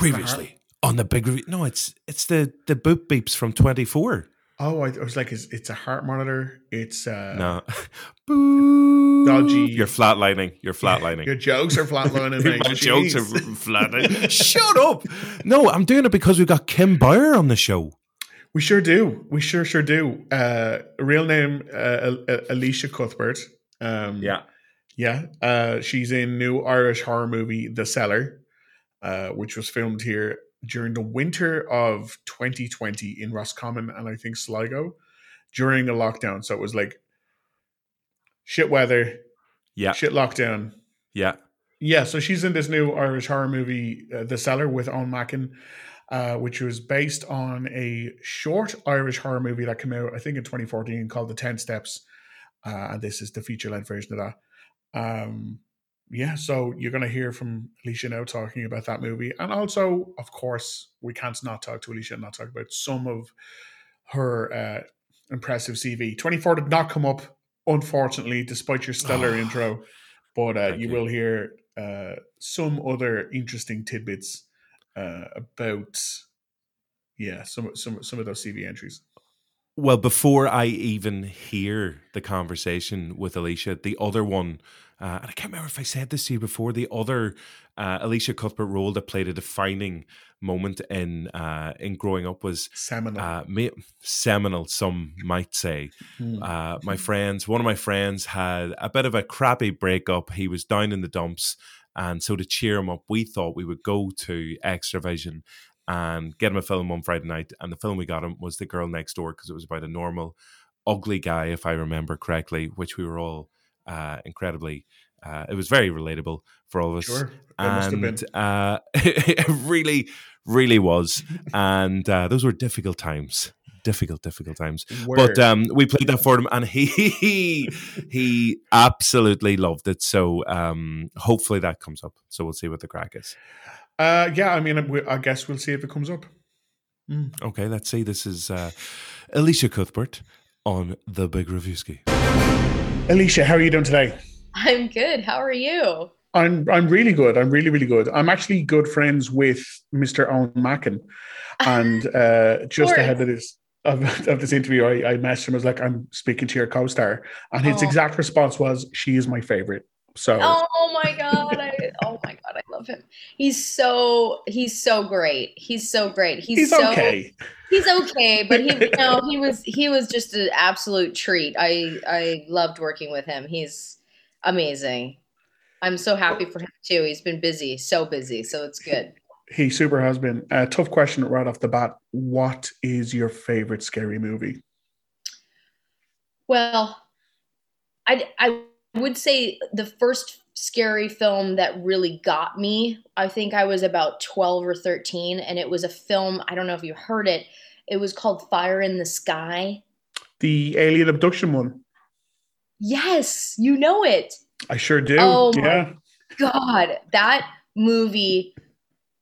boop, boop. Previously on the big review. No, it's it's the the boop beeps from twenty four. Oh, I, I was like, it's, it's a heart monitor. It's uh, No, boo. Dodgy. You're flatlining. You're flatlining. Your jokes are flatlining. My mate. jokes are flatlining. Shut up. No, I'm doing it because we've got Kim Bauer on the show. We sure do. We sure sure do. Uh, real name uh, Al- Elisha Cuthbert. Um, yeah, yeah. Uh, she's in new Irish horror movie The Cellar, uh, which was filmed here during the winter of 2020 in Roscommon and I think Sligo during a lockdown. So it was like shit weather, Yeah. shit lockdown. Yeah. Yeah, so she's in this new Irish horror movie, uh, The Cellar, with Eoin Macken, uh, which was based on a short Irish horror movie that came out, I think, in 2014 called The 10 Steps. Uh, and this is the feature length version of that. Um, yeah, so you're going to hear from Elisha now talking about that movie. And also, of course, we can't not talk to Elisha and not talk about some of her uh, impressive CV. 24 did not come up, unfortunately, despite your stellar intro. But uh, you, you. will hear uh, some other interesting tidbits uh, about, yeah, some some some of those CV entries. Well, before I even hear the conversation with Elisha, the other one, uh, and I can't remember if I said this to you before, the other uh, Elisha Cuthbert role that played a defining moment in uh, in growing up was Seminal. uh, ma- seminal. Some might say. Hmm. Uh, my friends, one of my friends had a bit of a crappy breakup. He was down in the dumps, and so to cheer him up, we thought we would go to Xtra-vision and get him a film on Friday night. And the film we got him was The Girl Next Door because it was about a normal, ugly guy, if I remember correctly, which we were all uh, incredibly. Uh, it was very relatable for all of us Sure. It must have been. and uh, it really, really was. And uh, those were difficult times, difficult, difficult times. Word. But um, we played that for him, and he he absolutely loved it. So um, hopefully that comes up. So we'll see what the crack is. Uh, yeah, I mean, I guess we'll see if it comes up. Mm. Okay, let's see. This is uh, Elisha Cuthbert on the Big Reviewski. Elisha, how are you doing today? I'm good. How are you? I'm I'm really good. I'm really really good. I'm actually good friends with Mr. Eoin Macken, and uh, just ahead of this of, of this interview, I, I messaged him. I was like, "I'm speaking to your co-star," and his Oh. exact response was, "She is my favorite." So Oh my god! Love him. He's so he's so great. He's so great. He's, he's so okay. he's okay, but he you know he was he was just an absolute treat. I I loved working with him. He's amazing. I'm so happy for him too. He's been busy, so busy, so it's good. He super has been. A tough question right off the bat. What is your favorite scary movie? Well, I I would say the first scary film that really got me. I think I was about 12 or 13 and it was a film, I don't know if you heard it. It was called Fire in the Sky. The alien abduction one. Yes, you know it. I sure do. Oh my yeah. God, that movie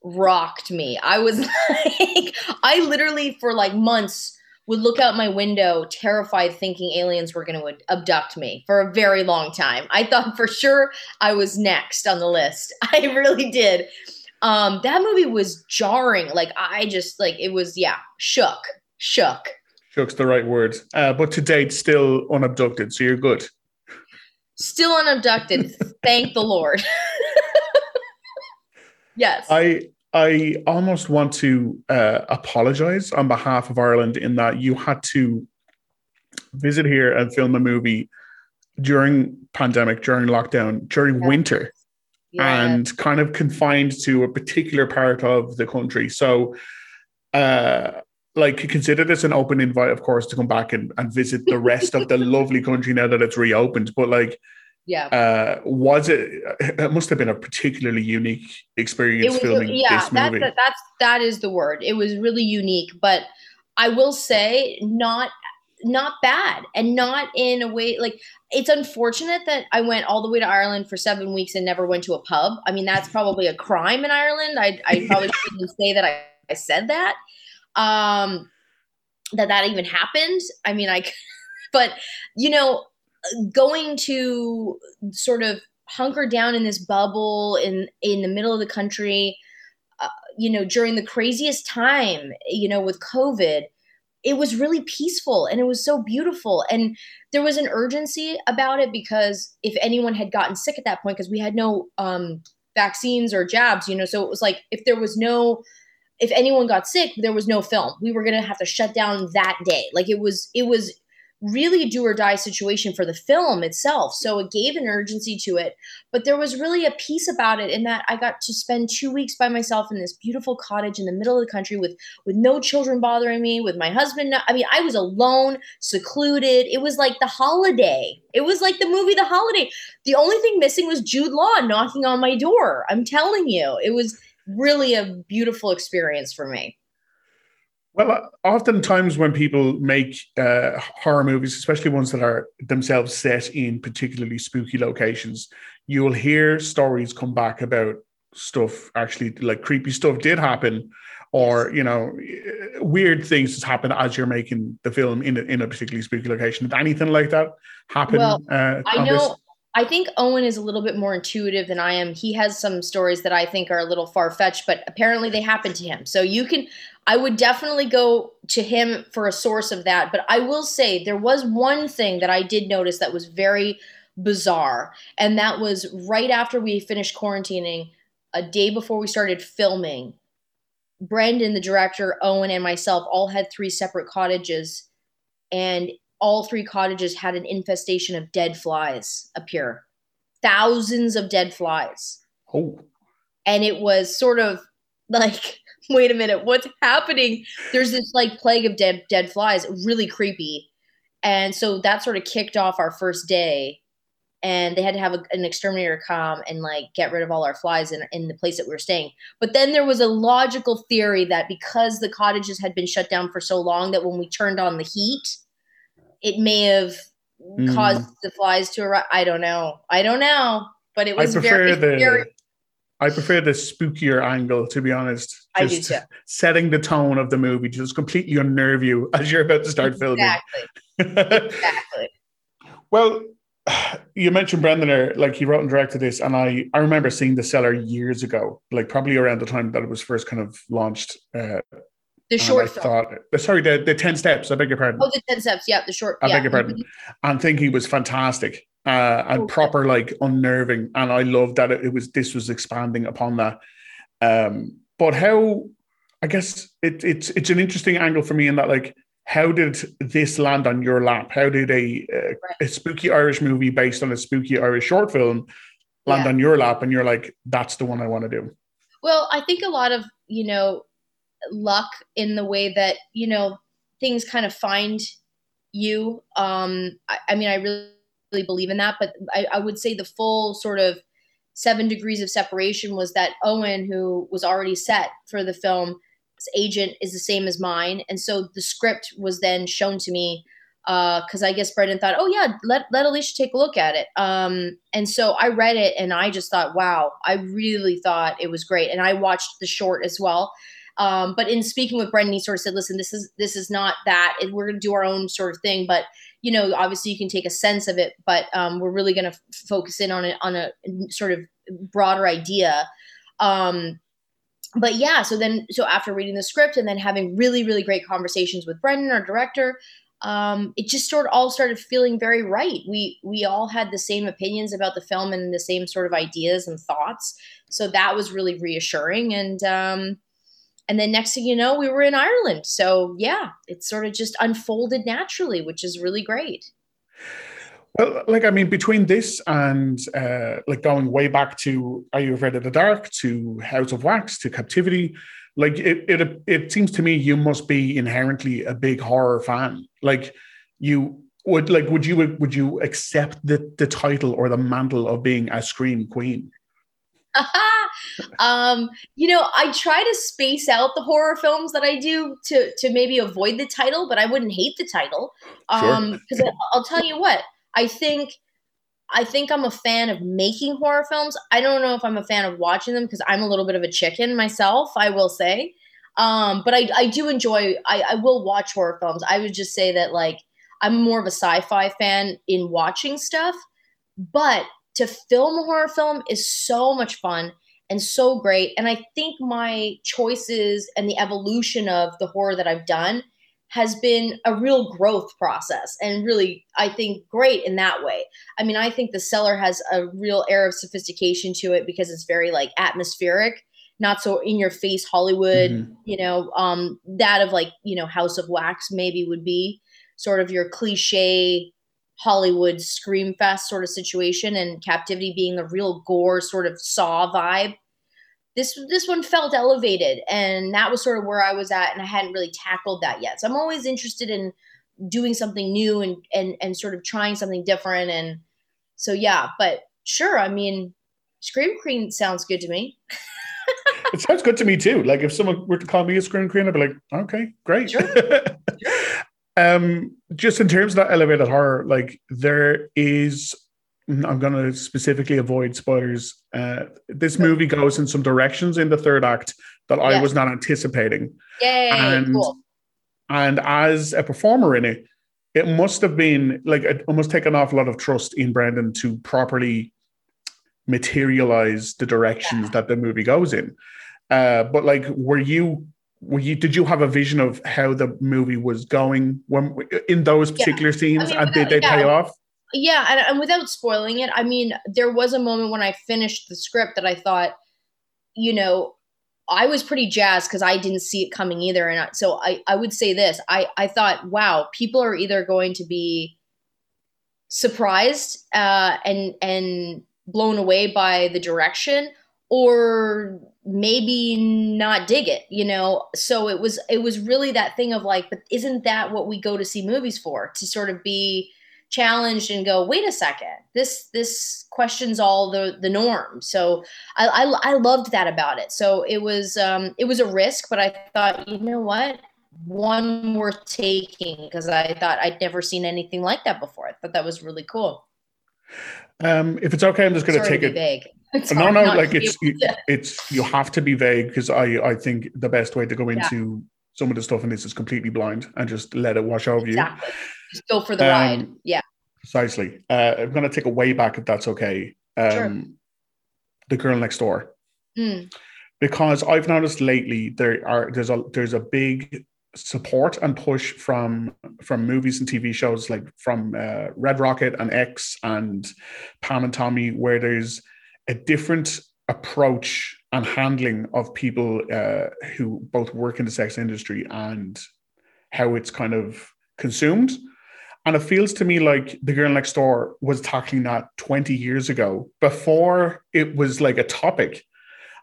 rocked me. I was like, I literally for like months would look out my window, terrified, thinking aliens were going to abduct me for a very long time. I thought for sure I was next on the list. I really did. Um, that movie was jarring. Like I just like it was, yeah, shook, shook. Shook's the right word. Uh, but to date, still unabducted. So you're good. Still unabducted. Thank the Lord. yes. I I almost want to uh, apologize on behalf of Ireland in that you had to visit here and film a movie during pandemic, during lockdown, during Yeah. winter, Yeah. and kind of confined to a particular part of the country. So, uh, like, consider this an open invite, of course, to come back and, and visit the rest of the lovely country now that it's reopened. But like, yeah. uh, was it? It must have been a particularly unique experience was filming yeah this that, movie. that that's that is the word it was really unique but i will say not not bad and not in a way like it's unfortunate that i went all the way to ireland for seven weeks and never went to a pub i mean that's probably a crime in ireland i, I probably shouldn't say that I, I said that um that that even happened i mean i but you know going to sort of hunker down in this bubble in in the middle of the country, uh, you know, during the craziest time, you know, with COVID. It was really peaceful and it was so beautiful. And there was an urgency about it because if anyone had gotten sick at that point, because we had no um, vaccines or jabs, you know, so it was like if there was no if anyone got sick, there was no film. We were going to have to shut down that day. Like it was, it was really do or die situation for the film itself. So it gave an urgency to it. But there was really a piece about it in that I got to spend two weeks by myself in this beautiful cottage in the middle of the country with with no children bothering me, with my husband. I mean, I was alone, secluded. It was like the holiday. It was like the movie The Holiday. The only thing missing was Jude Law knocking on my door. I'm telling you, it was really a beautiful experience for me. Well, oftentimes when people make uh, horror movies, especially ones that are themselves set in particularly spooky locations, you will hear stories come back about stuff actually like creepy stuff did happen or you know weird things just happen as you're making the film in a, in a particularly spooky location did anything like that happen well, uh, i know this? I think Eoin is a little bit more intuitive than I am. He has some stories that I think are a little far fetched, but apparently they happen to him. So you can, I would definitely go to him for a source of that. But I will say there was one thing that I did notice that was very bizarre. And that was right after we finished quarantining, a day before we started filming. Brendan, the director, Eoin, and myself all had three separate cottages. And all three cottages had an infestation of dead flies appear. Thousands of dead flies. Oh. And it was sort of like, wait a minute, what's happening? There's this like plague of dead dead flies, really creepy. And so that sort of kicked off our first day. And they had to have a, an exterminator come and like get rid of all our flies in, in the place that we were staying. But then there was a logical theory that because the cottages had been shut down for so long, that when we turned on the heat, it may have mm. caused the flies to arrive. I don't know. I don't know. But it was I prefer very, the, very I prefer the spookier angle, to be honest. Just I do too. Setting the tone of the movie just completely unnerve you as you're about to start exactly. filming. exactly. Well, you mentioned Brendan like he wrote and directed this, and I I remember seeing the cellar years ago, like probably around the time that it was first kind of launched. Uh, the short film. Thought, uh, sorry, the, the 10 steps. I beg your pardon. Oh, the 10 steps. Yeah, the short. I yeah. beg your pardon. Mm-hmm. And think he was fantastic uh, and oh, proper, like unnerving. And I love that it, it, was, this was expanding upon that. Um, but how, I guess it, it's, it's an interesting angle for me in that, like, how did this land on your lap? How did a, right. a spooky Irish movie based on a spooky Irish short film land yeah. on your lap? And you're like, that's the one I want to do. Well, I think a lot of, you know, luck in the way that you know things kind of find you. Um, I, I mean, I really, really believe in that, but I, I would say the full sort of seven degrees of separation was that Eoin, who was already set for the film, his agent is the same as mine, and so the script was then shown to me because uh, I guess Brendan thought, oh yeah, let let Elisha take a look at it. Um, and so I read it, and I just thought, wow, I really thought it was great, and I watched the short as well. Um, but in speaking with Brendan, he sort of said, "Listen, this is this is not that. We're going to do our own sort of thing, but you know, obviously you can take a sense of it, but um, we're really going to f- focus in on it on a sort of broader idea." Um, but yeah, so then so after reading the script and then having really really great conversations with Brendan, our director, um, it just sort of all started feeling very right. We we all had the same opinions about the film and the same sort of ideas and thoughts, so that was really reassuring. And um, and then next thing you know, we were in Ireland. So yeah, it sort of just unfolded naturally, which is really great. Well, like I mean, between this and uh, like going way back to Are You Afraid of the Dark to House of Wax to Captivity, like it, it it seems to me you must be inherently a big horror fan. Like you would like would you would you accept the the title or the mantle of being a scream queen? um, you know, I try to space out the horror films that I do to to maybe avoid the title, but I wouldn't hate the title. Um, because sure. I'll tell you what, I think I think I'm a fan of making horror films. I don't know if I'm a fan of watching them because I'm a little bit of a chicken myself, I will say. Um, but I, I do enjoy I, I will watch horror films. I would just say that like I'm more of a sci-fi fan in watching stuff, but to film a horror film is so much fun and so great. And I think my choices and the evolution of the horror that I've done has been a real growth process and really i think great in that way i mean i think the cellar has a real air of sophistication to it because it's very like atmospheric not so in your face hollywood mm-hmm. you know um that of like you know house of wax maybe would be sort of your cliche hollywood scream fest sort of situation and captivity being the real gore sort of saw vibe this this one felt elevated. And that was sort of where i was at and i hadn't really tackled that yet. So i'm always interested in doing something new and and and sort of trying something different. And so yeah but sure i mean scream queen sounds good to me. It sounds good to me too. Like if someone were to call me a scream queen i'd be like okay great. Sure. um just in terms of that elevated horror like there is I'm going to specifically avoid spoilers. Uh, this movie goes in some directions in the third act that I was not anticipating. Yay! And, cool. and as a performer in it, it must have been like it must take an awful lot of trust in Brendan to properly materialize the directions yeah. that the movie goes in. Uh, but like, were you were you did you have a vision of how the movie was going when in those particular yeah. scenes, I mean, and did they yeah. pay off? yeah and, and without spoiling it i mean there was a moment when i finished the script that i thought you know i was pretty jazzed because i didn't see it coming either and so i i would say this i i thought wow people are either going to be surprised uh and and blown away by the direction or maybe not dig it you know? So it was it was really that thing of like but isn't that what we go to see movies for? To sort of be challenged and go wait a second. This this questions all the the norm. So I, I, I loved that about it. So it was um it was a risk but i thought you know what? One worth taking because i thought i'd never seen anything like that before. I thought that was really cool um if it's okay i'm just going to take it vague no no like it's it's you have to be vague because i i think the best way to go into yeah. some of the stuff in this is completely blind and just let it wash over exactly. you just go for the um, ride. Yeah. Precisely. Uh, I'm going to take a way back if that's okay. Um, sure. The girl next door. Mm. Because I've noticed lately there are there's a there's a big support and push from from movies and TV shows like from uh, Red Rocket and X and Pam and Tommy, where there's a different approach and handling of people uh, who both work in the sex industry and how it's kind of consumed. And it feels to me like the girl next door was tackling that 20 years ago before it was like a topic.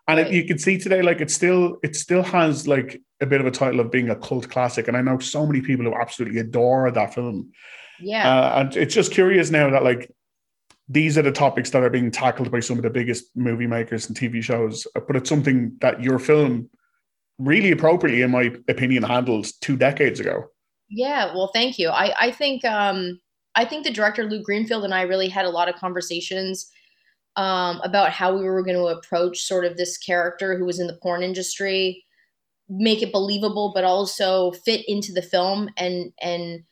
And right. it, you can see today, like it still, it still has like a bit of a title of being a cult classic. And I know so many people who absolutely adore that film. Yeah. Uh, and it's just curious now that like these are the topics that are being tackled by some of the biggest movie makers and TV shows. But it's something that your film really appropriately, in my opinion, handled two decades ago. Yeah, well, thank you. I I think um I think the director Luke Greenfield and I really had a lot of conversations um, about how we were going to approach sort of this character who was in the porn industry, make it believable, but also fit into the film and and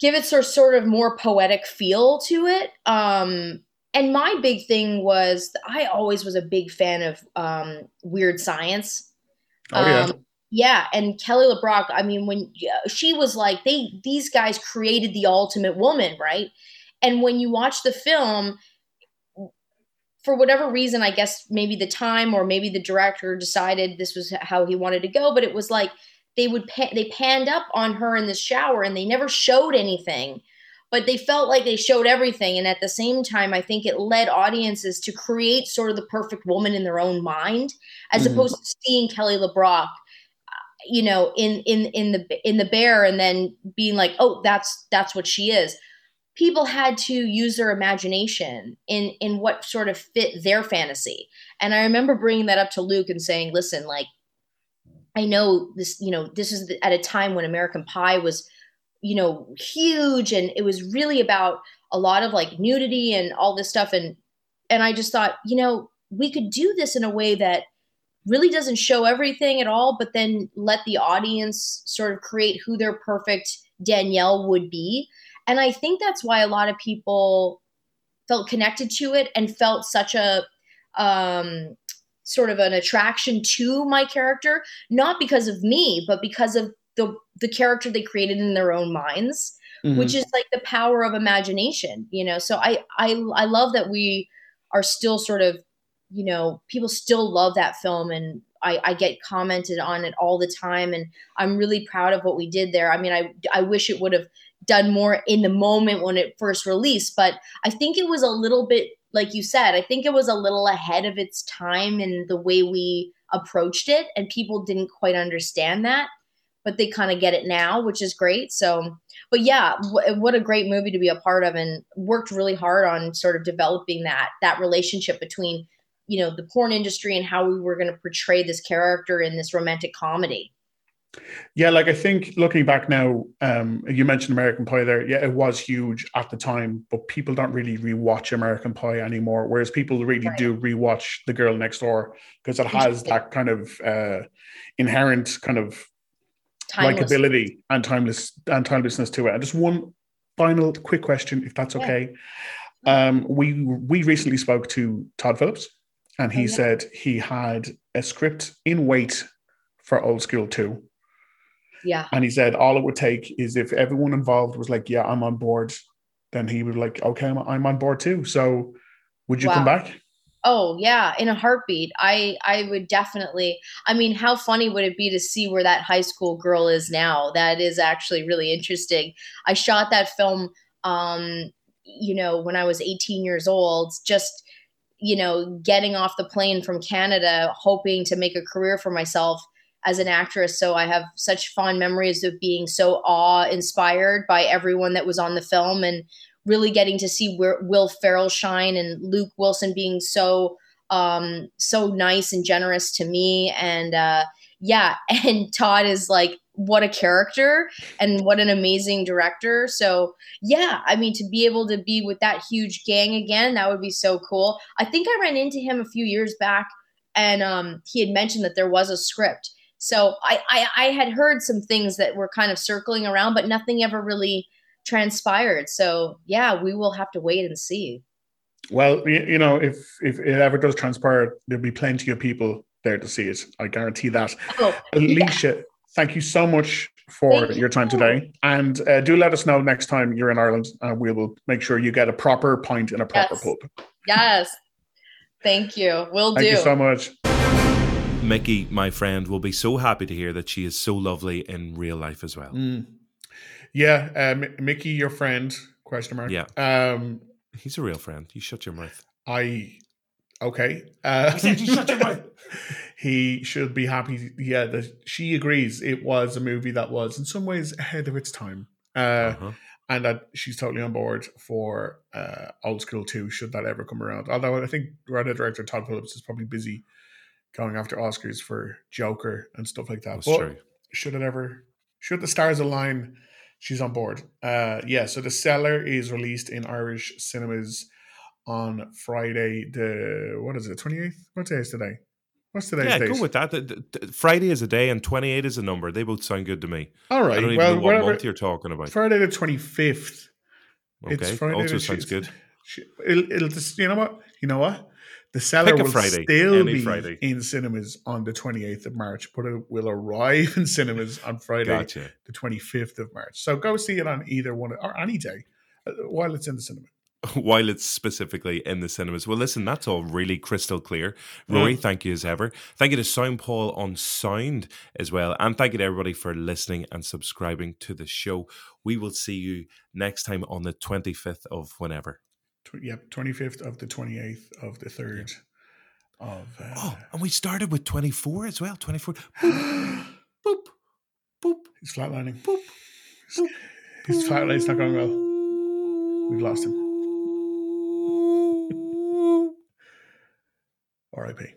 give it sort sort of more poetic feel to it. Um, and my big thing was I always was a big fan of um, weird science. Oh yeah. Um, yeah, and Kelly LeBrock, I mean, when she was like, they these guys created the ultimate woman, right? And when you watch the film, for whatever reason, I guess maybe the time or maybe the director decided this was how he wanted to go, but it was like they would they panned up on her in the shower and they never showed anything but they felt like they showed everything and at the same time i think it led audiences to create sort of the perfect woman in their own mind as mm. opposed to seeing kelly lebrock you know in in in the in the bear and then being like oh that's that's what she is people had to use their imagination in in what sort of fit their fantasy and i remember bringing that up to luke and saying listen like i know this you know this is at a time when american pie was you know huge and it was really about a lot of like nudity and all this stuff and and i just thought you know we could do this in a way that really doesn't show everything at all, but then let the audience sort of create who their perfect Danielle would be. And I think that's why a lot of people felt connected to it and felt such a um, sort of an attraction to my character, not because of me, but because of the the character they created in their own minds, mm-hmm. which is like the power of imagination, you know. So I I I love that we are still sort of, you know, people still love that film and I, I get commented on it all the time and I'm really proud of what we did there. I mean, I I wish it would have done more in the moment when it first released, but I think it was a little bit like you said, I think it was a little ahead of its time in the way we approached it, and people didn't quite understand that, but they kind of get it now, which is great. So, but yeah, w- what a great movie to be a part of, and worked really hard on sort of developing that that relationship between you know the porn industry and how we were going to portray this character in this romantic comedy. Yeah, like I think looking back now, um, you mentioned American Pie there. Yeah, it was huge at the time, but people don't really rewatch American Pie anymore. Whereas people really right. do rewatch The Girl Next Door because it has that kind of uh, inherent kind of Timeless. likability and timeless and timelessness to it. And just one final quick question, if that's okay. Yeah. Um, we we recently spoke to Todd Phillips, and he oh, yeah. said he had a script in wait for Old School Two yeah. And he said all it would take is if everyone involved was like, yeah, I'm on board, then he would like, okay, I'm, I'm on board too. So would you wow. come back? Oh yeah, in a heartbeat. I I would definitely. I mean, how funny would it be to see where that high school girl is now? That is actually really interesting. I shot that film um you know, when I was 18 years old, just you know, getting off the plane from Canada hoping to make a career for myself as an actress. So I have such fond memories of being so awe inspired by everyone that was on the film and really getting to see Will Ferrell shine and Luke Wilson being so um so nice and generous to me and uh yeah and Todd is like what a character and what an amazing director so yeah i mean to be able to be with that huge gang again that would be so cool i think i ran into him a few years back and um, he had mentioned that there was a script so I, I, I had heard some things that were kind of circling around, but nothing ever really transpired. So yeah, we will have to wait and see. Well, you know, if if it ever does transpire, there'll be plenty of people there to see it. I guarantee that. Oh, Elisha, yeah. Thank you so much for thank your time you. today, and uh, do let us know next time you're in Ireland, and we will make sure you get a proper pint in a proper yes. pub. Yes, thank you. We'll thank do. Thank you so much. Mickey, my friend, will be so happy to hear that she is so lovely in real life as well. Mm. Yeah, um, Mickey, your friend? Question mark. Yeah. Um, he's a real friend. You shut your mouth. I. Okay. Uh, said you shut your mouth. he should be happy. Yeah, that she agrees. It was a movie that was in some ways ahead of its time. Uh, uh-huh. And that she's totally on board for uh, Old School too, should that ever come around. Although I think writer director Todd Phillips is probably busy going after Oscars for Joker and stuff like that. That's but true. Should it ever, should the stars align, she's on board. Uh, yeah, so The Cellar is released in Irish cinemas on Friday, the, what is it, 28th? What day is today? What's today's yeah, date? go with that. The, the, Friday is a day and 28 is a number. They both sound good to me. All right. I don't even well, know what month you're talking about. Friday the 25th. Okay. It's Friday also sounds good. It'll, it'll just, you know what? You know what? The Cellar will Friday, still be Friday. in cinemas on the 28th of March, but it will arrive in cinemas on Friday, gotcha. the 25th of March. So go see it on either one or any day uh, while it's in the cinema. While it's specifically in the cinemas. Well, listen, that's all really crystal clear. Rory, yeah. thank you as ever. Thank you to Sound Paul on Sound as well. And thank you to everybody for listening and subscribing to the show. We will see you next time on the 25th of whenever yep, 25th of the 28th of the 3rd yeah. of. Uh, oh, and we started with 24 as well. 24. Boop, boop, boop. He's flatlining. Boop, boop, His flatline's not going well. We've lost him. R.I.P.